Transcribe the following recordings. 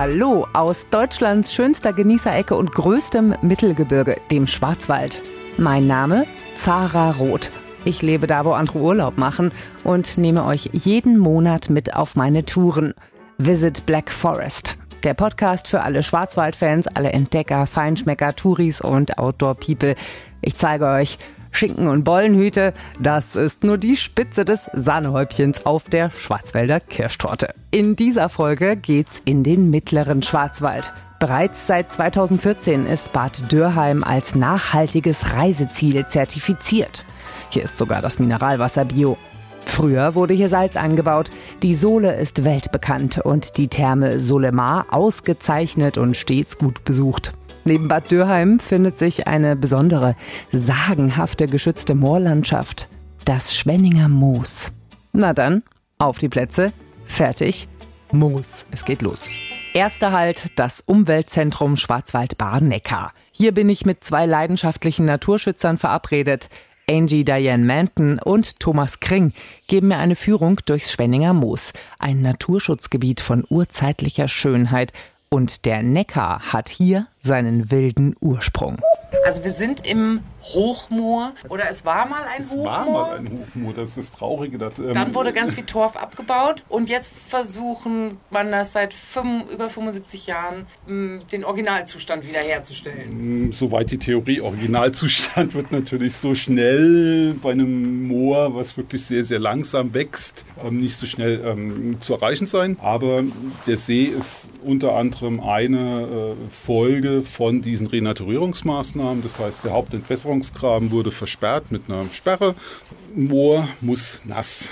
Hallo aus Deutschlands schönster Genießerecke und größtem Mittelgebirge, dem Schwarzwald. Mein Name Zara Roth. Ich lebe da, wo andere Urlaub machen und nehme euch jeden Monat mit auf meine Touren. Visit Black Forest. Der Podcast für alle Schwarzwaldfans, alle Entdecker, Feinschmecker, Touris und Outdoor-People. Ich zeige euch, Schinken und Bollenhüte, das ist nur die Spitze des Sahnehäubchens auf der Schwarzwälder Kirschtorte. In dieser Folge geht's in den mittleren Schwarzwald. Bereits seit 2014 ist Bad Dürheim als nachhaltiges Reiseziel zertifiziert. Hier ist sogar das Mineralwasser bio. Früher wurde hier Salz angebaut. Die Sohle ist weltbekannt und die Therme Solemar ausgezeichnet und stets gut besucht. Neben Bad Dürheim findet sich eine besondere, sagenhafte geschützte Moorlandschaft, das Schwenninger Moos. Na dann, auf die Plätze, fertig, Moos. Es geht los. Erster Halt, das Umweltzentrum Schwarzwald-Baden-Neckar. Hier bin ich mit zwei leidenschaftlichen Naturschützern verabredet. Angie Diane Manton und Thomas Kring geben mir eine Führung durchs Schwenninger Moos, ein Naturschutzgebiet von urzeitlicher Schönheit und der Neckar hat hier seinen wilden Ursprung. Also wir sind im Hochmoor oder es war mal ein es Hochmoor. Es war mal ein Hochmoor, das ist das Traurige. Das, ähm, Dann wurde ganz viel Torf abgebaut und jetzt versuchen man das seit fünf, über 75 Jahren den Originalzustand wiederherzustellen. Soweit die Theorie. Originalzustand wird natürlich so schnell bei einem Moor, was wirklich sehr, sehr langsam wächst, ähm, nicht so schnell ähm, zu erreichen sein. Aber der See ist unter anderem eine äh, Folge von diesen Renaturierungsmaßnahmen. Das heißt, der Hauptentwässerungsgraben wurde versperrt mit einer Sperre. Moor muss nass.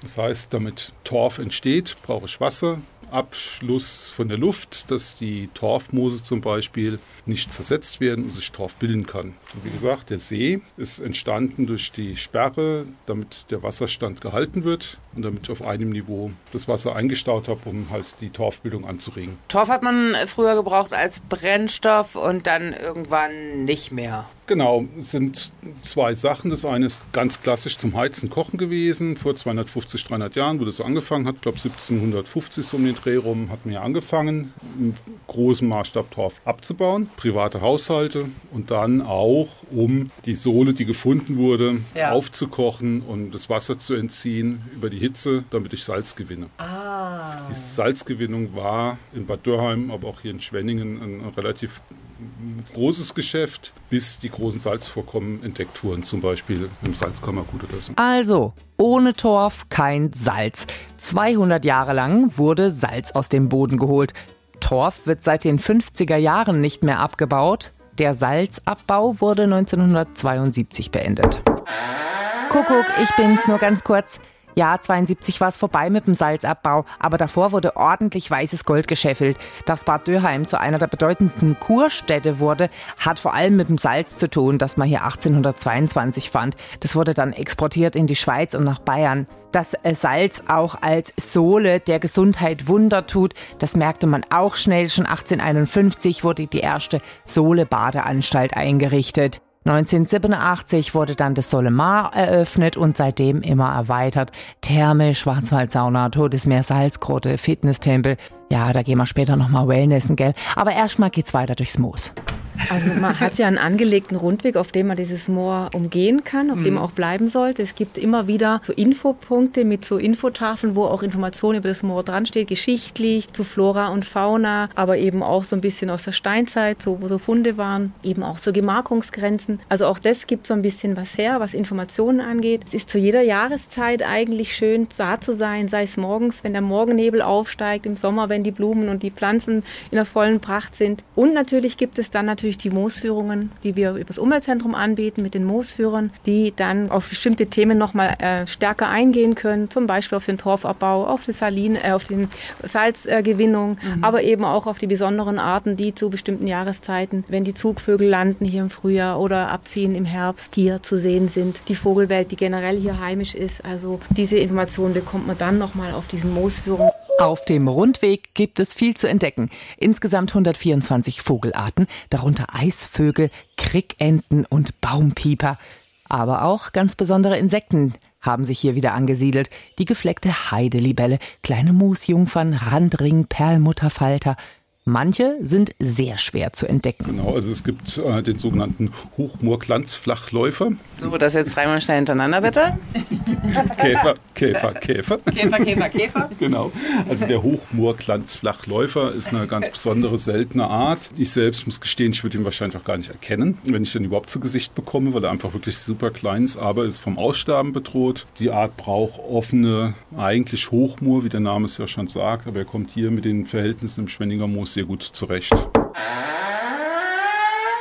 Das heißt, damit Torf entsteht, brauche ich Wasser. Abschluss von der Luft, dass die Torfmoose zum Beispiel nicht zersetzt werden und sich Torf bilden kann. Und wie gesagt, der See ist entstanden durch die Sperre, damit der Wasserstand gehalten wird und damit ich auf einem Niveau das Wasser eingestaut habe, um halt die Torfbildung anzuregen. Torf hat man früher gebraucht als Brennstoff und dann irgendwann nicht mehr. Genau, es sind zwei Sachen. Das eine ist ganz klassisch zum Heizen, Kochen gewesen. Vor 250, 300 Jahren, wo das so angefangen hat. Ich glaube 1750 so um den Dreh rum hat man ja angefangen, im großen Maßstab Torf abzubauen. Private Haushalte und dann auch, um die Sohle, die gefunden wurde, ja. aufzukochen und das Wasser zu entziehen über die Hitze, damit ich Salz gewinne. Ah. Die Salzgewinnung war in Bad Dürheim, aber auch hier in Schwenningen ein relativ großes Geschäft, bis die großen Salzvorkommen entdeckt wurden, zum Beispiel im Salzkammergut oder so. Also, ohne Torf kein Salz. 200 Jahre lang wurde Salz aus dem Boden geholt. Torf wird seit den 50er Jahren nicht mehr abgebaut. Der Salzabbau wurde 1972 beendet. Kuckuck, ich bin's nur ganz kurz. Ja, 72 war es vorbei mit dem Salzabbau, aber davor wurde ordentlich weißes Gold gescheffelt. Dass Bad Dürheim zu einer der bedeutendsten Kurstädte wurde, hat vor allem mit dem Salz zu tun, das man hier 1822 fand. Das wurde dann exportiert in die Schweiz und nach Bayern. Dass Salz auch als Sohle der Gesundheit Wunder tut, das merkte man auch schnell. Schon 1851 wurde die erste Sohle-Badeanstalt eingerichtet. 1987 wurde dann das Solemar eröffnet und seitdem immer erweitert. Therme, Schwarzwaldsauna, Todesmeer, Salzgrotte, Fitnesstempel. Ja, da gehen wir später nochmal Wellnessen, gell? Aber erstmal geht's weiter durchs Moos. Also man hat ja einen angelegten Rundweg, auf dem man dieses Moor umgehen kann, auf mhm. dem man auch bleiben sollte. Es gibt immer wieder so Infopunkte mit so Infotafeln, wo auch Informationen über das Moor dran steht, geschichtlich, zu Flora und Fauna, aber eben auch so ein bisschen aus der Steinzeit, so, wo so Funde waren, eben auch zu Gemarkungsgrenzen. Also auch das gibt so ein bisschen was her, was Informationen angeht. Es ist zu jeder Jahreszeit eigentlich schön, da zu sein, sei es morgens, wenn der Morgennebel aufsteigt, im Sommer, wenn die Blumen und die Pflanzen in der vollen Pracht sind. Und natürlich gibt es dann natürlich natürlich die Moosführungen, die wir über das Umweltzentrum anbieten mit den Moosführern, die dann auf bestimmte Themen nochmal äh, stärker eingehen können, zum Beispiel auf den Torfabbau, auf die Salin, äh, auf die Salzgewinnung, äh, mhm. aber eben auch auf die besonderen Arten, die zu bestimmten Jahreszeiten, wenn die Zugvögel landen hier im Frühjahr oder abziehen im Herbst, hier zu sehen sind. Die Vogelwelt, die generell hier heimisch ist. Also diese Informationen bekommt man dann nochmal auf diesen Moosführungen. Auf dem Rundweg gibt es viel zu entdecken. Insgesamt 124 Vogelarten, darunter Eisvögel, Krickenten und Baumpieper. Aber auch ganz besondere Insekten haben sich hier wieder angesiedelt. Die gefleckte Heidelibelle, kleine Moosjungfern, Randring, Perlmutterfalter. Manche sind sehr schwer zu entdecken. Genau, also es gibt äh, den sogenannten Hochmoorglanzflachläufer. So, das jetzt dreimal schnell hintereinander bitte. Käfer, Käfer, Käfer. Käfer, Käfer, Käfer. Genau. Also der Hochmoorglanzflachläufer ist eine ganz besondere, seltene Art. Ich selbst muss gestehen, ich würde ihn wahrscheinlich auch gar nicht erkennen, wenn ich den überhaupt zu Gesicht bekomme, weil er einfach wirklich super klein ist, aber ist vom Aussterben bedroht. Die Art braucht offene, eigentlich Hochmoor, wie der Name es ja schon sagt, aber er kommt hier mit den Verhältnissen im Schwenninger Moos sehr gut zurecht.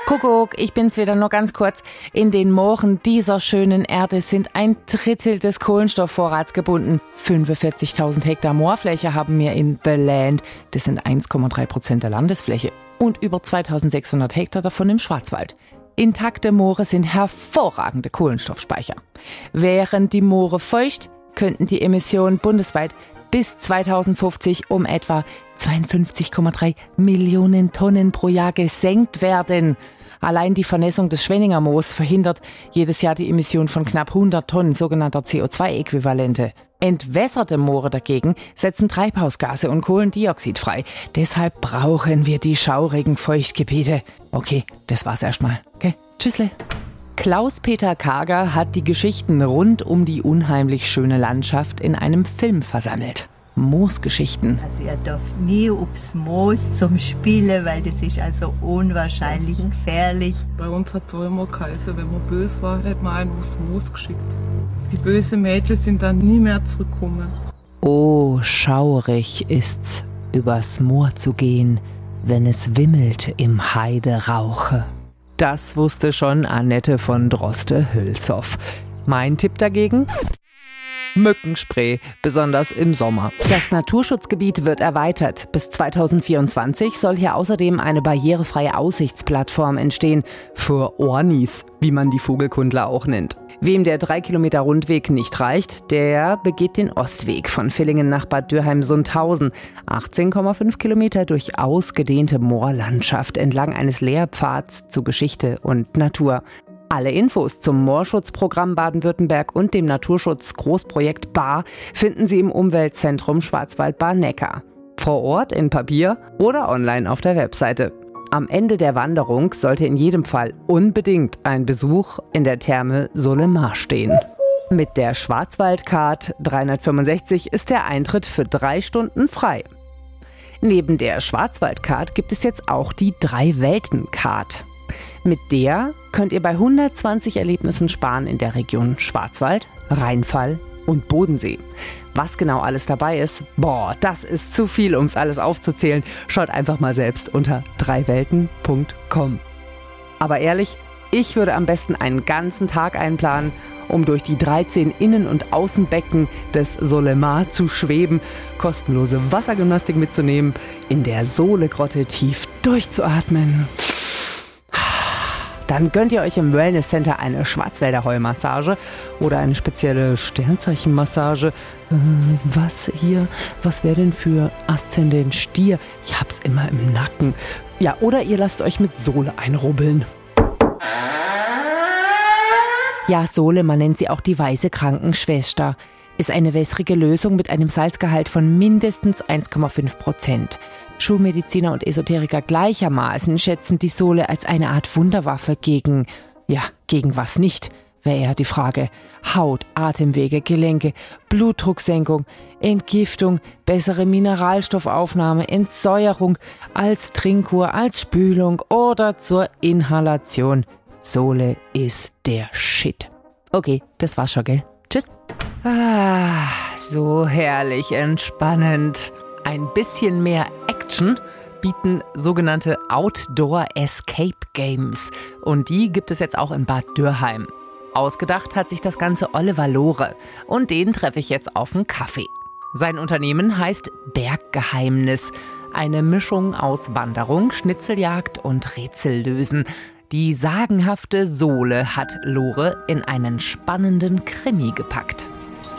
Kuckuck, ich bin's wieder nur ganz kurz. In den Mooren dieser schönen Erde sind ein Drittel des Kohlenstoffvorrats gebunden. 45.000 Hektar Moorfläche haben wir in The Land. Das sind 1,3 Prozent der Landesfläche. Und über 2600 Hektar davon im Schwarzwald. Intakte Moore sind hervorragende Kohlenstoffspeicher. Wären die Moore feucht, könnten die Emissionen bundesweit bis 2050 um etwa 52,3 Millionen Tonnen pro Jahr gesenkt werden. Allein die Vernässung des Schwenninger Moos verhindert jedes Jahr die Emission von knapp 100 Tonnen sogenannter CO2-Äquivalente. Entwässerte Moore dagegen setzen Treibhausgase und Kohlendioxid frei. Deshalb brauchen wir die schaurigen Feuchtgebiete. Okay, das war's erstmal. Okay, tschüssle. Klaus-Peter Kager hat die Geschichten rund um die unheimlich schöne Landschaft in einem Film versammelt. Moosgeschichten. Also ihr dürft nie aufs Moos zum Spielen, weil das ist also unwahrscheinlich gefährlich. Bei uns hat es auch immer geheißen, wenn man böse war, hat man einen aufs Moos geschickt. Die bösen Mädchen sind dann nie mehr zurückgekommen. Oh, schaurig ist's, übers Moor zu gehen, wenn es wimmelt im Heiderauche. Das wusste schon Annette von Droste-Hülshoff. Mein Tipp dagegen? Mückenspray, besonders im Sommer. Das Naturschutzgebiet wird erweitert. Bis 2024 soll hier außerdem eine barrierefreie Aussichtsplattform entstehen. Für Ornis, wie man die Vogelkundler auch nennt. Wem der 3 Kilometer Rundweg nicht reicht, der begeht den Ostweg von Villingen nach Bad Dürheim-Sundhausen. 18,5 Kilometer durch ausgedehnte Moorlandschaft entlang eines Lehrpfads zu Geschichte und Natur. Alle Infos zum Moorschutzprogramm Baden-Württemberg und dem Naturschutz-Großprojekt Bar finden Sie im Umweltzentrum Schwarzwald-Bar-Neckar. Vor Ort in Papier oder online auf der Webseite. Am Ende der Wanderung sollte in jedem Fall unbedingt ein Besuch in der Therme Solemar stehen. Mit der Schwarzwaldcard 365 ist der Eintritt für drei Stunden frei. Neben der Schwarzwaldcard gibt es jetzt auch die Drei-Welten-Card. Mit der könnt ihr bei 120 Erlebnissen sparen in der Region Schwarzwald, Rheinfall und Bodensee. Was genau alles dabei ist, boah, das ist zu viel, um es alles aufzuzählen. Schaut einfach mal selbst unter dreiwelten.com. Aber ehrlich, ich würde am besten einen ganzen Tag einplanen, um durch die 13 Innen- und Außenbecken des Solemar zu schweben, kostenlose Wassergymnastik mitzunehmen, in der Sohlegrotte tief durchzuatmen. Dann gönnt ihr euch im Wellness Center eine Schwarzwälder Heulmassage oder eine spezielle Sternzeichenmassage. Äh, was hier? Was wäre denn für Aszendent Stier? Ich hab's immer im Nacken. Ja, oder ihr lasst euch mit Sohle einrubbeln. Ja, Sohle, man nennt sie auch die weiße Krankenschwester, ist eine wässrige Lösung mit einem Salzgehalt von mindestens 1,5 Prozent. Schulmediziner und Esoteriker gleichermaßen schätzen die Sohle als eine Art Wunderwaffe gegen, ja, gegen was nicht, wäre eher die Frage. Haut, Atemwege, Gelenke, Blutdrucksenkung, Entgiftung, bessere Mineralstoffaufnahme, Entsäuerung, als Trinkkur, als Spülung oder zur Inhalation. Sohle ist der Shit. Okay, das war's schon, gell? Tschüss. Ah, so herrlich entspannend. Ein bisschen mehr Action bieten sogenannte Outdoor Escape Games. Und die gibt es jetzt auch in Bad Dürheim. Ausgedacht hat sich das Ganze Oliver Lore. Und den treffe ich jetzt auf einen Kaffee. Sein Unternehmen heißt Berggeheimnis. Eine Mischung aus Wanderung, Schnitzeljagd und Rätsellösen. Die sagenhafte Sohle hat Lore in einen spannenden Krimi gepackt.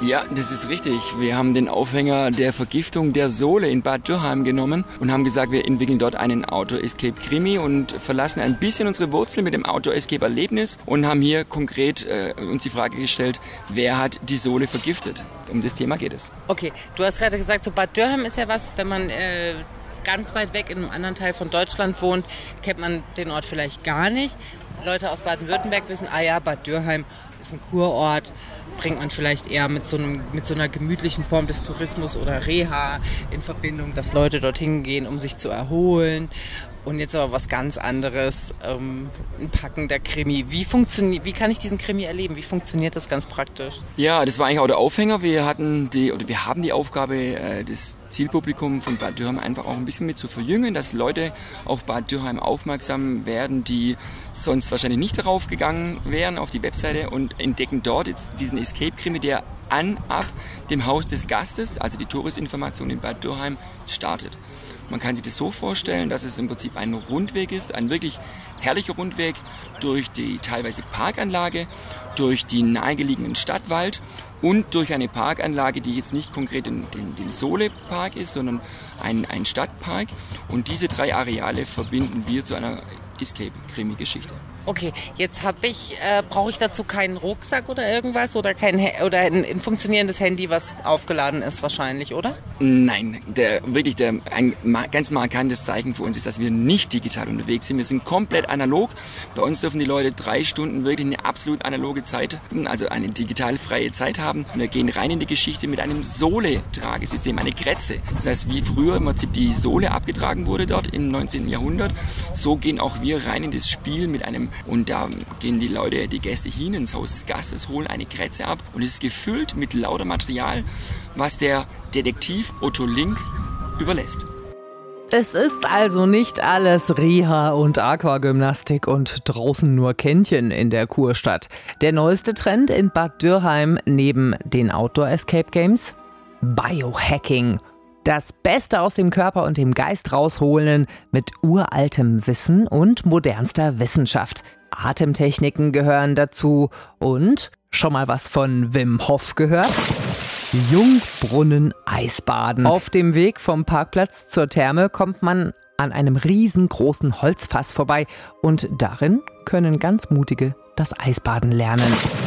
Ja, das ist richtig. Wir haben den Aufhänger der Vergiftung der Sohle in Bad Dürheim genommen und haben gesagt, wir entwickeln dort einen Auto-Escape-Krimi und verlassen ein bisschen unsere Wurzel mit dem Auto-Escape-Erlebnis und haben hier konkret äh, uns die Frage gestellt, wer hat die Sohle vergiftet? Um das Thema geht es. Okay, du hast gerade gesagt, so Bad Dürheim ist ja was, wenn man äh, ganz weit weg in einem anderen Teil von Deutschland wohnt, kennt man den Ort vielleicht gar nicht. Leute aus Baden-Württemberg wissen, ah ja, Bad Dürheim ist ein Kurort, bringt man vielleicht eher mit so, einem, mit so einer gemütlichen Form des Tourismus oder Reha in Verbindung, dass Leute dorthin gehen, um sich zu erholen. Und jetzt aber was ganz anderes, ähm, ein packender Krimi. Wie, wie kann ich diesen Krimi erleben? Wie funktioniert das ganz praktisch? Ja, das war eigentlich auch der Aufhänger. Wir hatten die, oder wir haben die Aufgabe, äh, das Zielpublikum von Bad Dürheim einfach auch ein bisschen mit zu verjüngen, dass Leute auf Bad Dürheim aufmerksam werden, die sonst wahrscheinlich nicht darauf gegangen wären, auf die Webseite und entdecken dort jetzt diesen Escape-Krimi, der an, ab dem Haus des Gastes, also die Touristinformation in Bad Dürheim, startet. Man kann sich das so vorstellen, dass es im Prinzip ein Rundweg ist, ein wirklich herrlicher Rundweg durch die teilweise Parkanlage, durch die nahegelegenen Stadtwald und durch eine Parkanlage, die jetzt nicht konkret den, den, den Sole-Park ist, sondern ein, ein Stadtpark. Und diese drei Areale verbinden wir zu einer Escape-Krimi-Geschichte. Okay, jetzt habe ich, äh, brauche ich dazu keinen Rucksack oder irgendwas oder kein oder ein, ein, funktionierendes Handy, was aufgeladen ist wahrscheinlich, oder? Nein, der wirklich der ein ganz markantes Zeichen für uns ist, dass wir nicht digital unterwegs sind. Wir sind komplett analog. Bei uns dürfen die Leute drei Stunden wirklich eine absolut analoge Zeit, also eine digital freie Zeit haben. Wir gehen rein in die Geschichte mit einem Sohle-Tragesystem, eine Grätze. Das heißt, wie früher im Prinzip die Sohle abgetragen wurde dort im 19. Jahrhundert, so gehen auch wir rein in das Spiel mit einem und da gehen die Leute, die Gäste hin ins Haus des Gastes, holen eine Kretze ab und es ist gefüllt mit lauter Material, was der Detektiv Otto Link überlässt. Es ist also nicht alles Reha und Aquagymnastik und draußen nur Kännchen in der Kurstadt. Der neueste Trend in Bad Dürheim neben den Outdoor Escape Games? Biohacking. Das Beste aus dem Körper und dem Geist rausholen mit uraltem Wissen und modernster Wissenschaft. Atemtechniken gehören dazu und schon mal was von Wim Hof gehört? Jungbrunnen Eisbaden. Auf dem Weg vom Parkplatz zur Therme kommt man an einem riesengroßen Holzfass vorbei und darin können ganz mutige das Eisbaden lernen.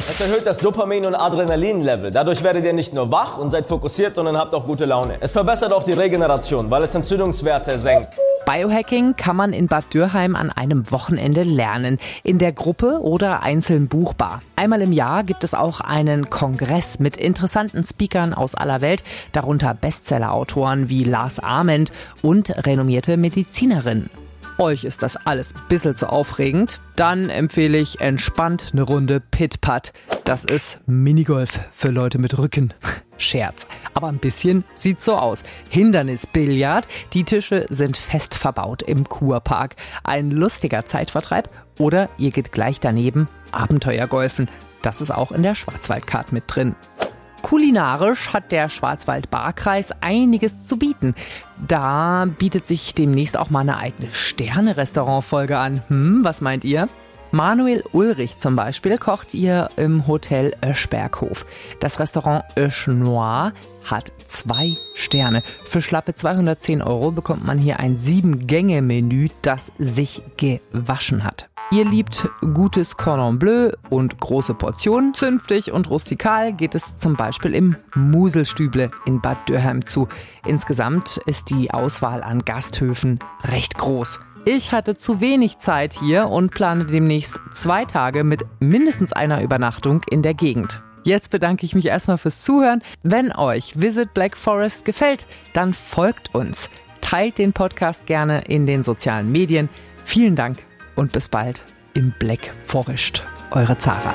Es erhöht das Dopamin- und Adrenalin-Level. Dadurch werdet ihr nicht nur wach und seid fokussiert, sondern habt auch gute Laune. Es verbessert auch die Regeneration, weil es Entzündungswerte senkt. Biohacking kann man in Bad Dürheim an einem Wochenende lernen, in der Gruppe oder einzeln buchbar. Einmal im Jahr gibt es auch einen Kongress mit interessanten Speakern aus aller Welt, darunter Bestsellerautoren wie Lars Ament und renommierte Medizinerinnen. Euch ist das alles ein bisschen zu aufregend? Dann empfehle ich entspannt eine Runde Pit-Putt. Das ist Minigolf für Leute mit Rücken. Scherz. Aber ein bisschen sieht so aus. Hindernisbillard. Die Tische sind fest verbaut im Kurpark. Ein lustiger Zeitvertreib. Oder ihr geht gleich daneben Abenteuergolfen. Das ist auch in der Schwarzwaldcard mit drin. Kulinarisch hat der Schwarzwald-Barkreis einiges zu bieten. Da bietet sich demnächst auch mal eine eigene Sterne-Restaurant-Folge an. Hm, was meint ihr? Manuel Ulrich zum Beispiel kocht ihr im Hotel Öschberghof. Das Restaurant Ösch Noir hat zwei Sterne. Für schlappe 210 Euro bekommt man hier ein Sieben-Gänge-Menü, das sich gewaschen hat. Ihr liebt gutes Cordon Bleu und große Portionen. Zünftig und rustikal geht es zum Beispiel im Muselstüble in Bad Dürheim zu. Insgesamt ist die Auswahl an Gasthöfen recht groß. Ich hatte zu wenig Zeit hier und plane demnächst zwei Tage mit mindestens einer Übernachtung in der Gegend. Jetzt bedanke ich mich erstmal fürs Zuhören. Wenn euch Visit Black Forest gefällt, dann folgt uns. Teilt den Podcast gerne in den sozialen Medien. Vielen Dank und bis bald im Black Forest. Eure Zara.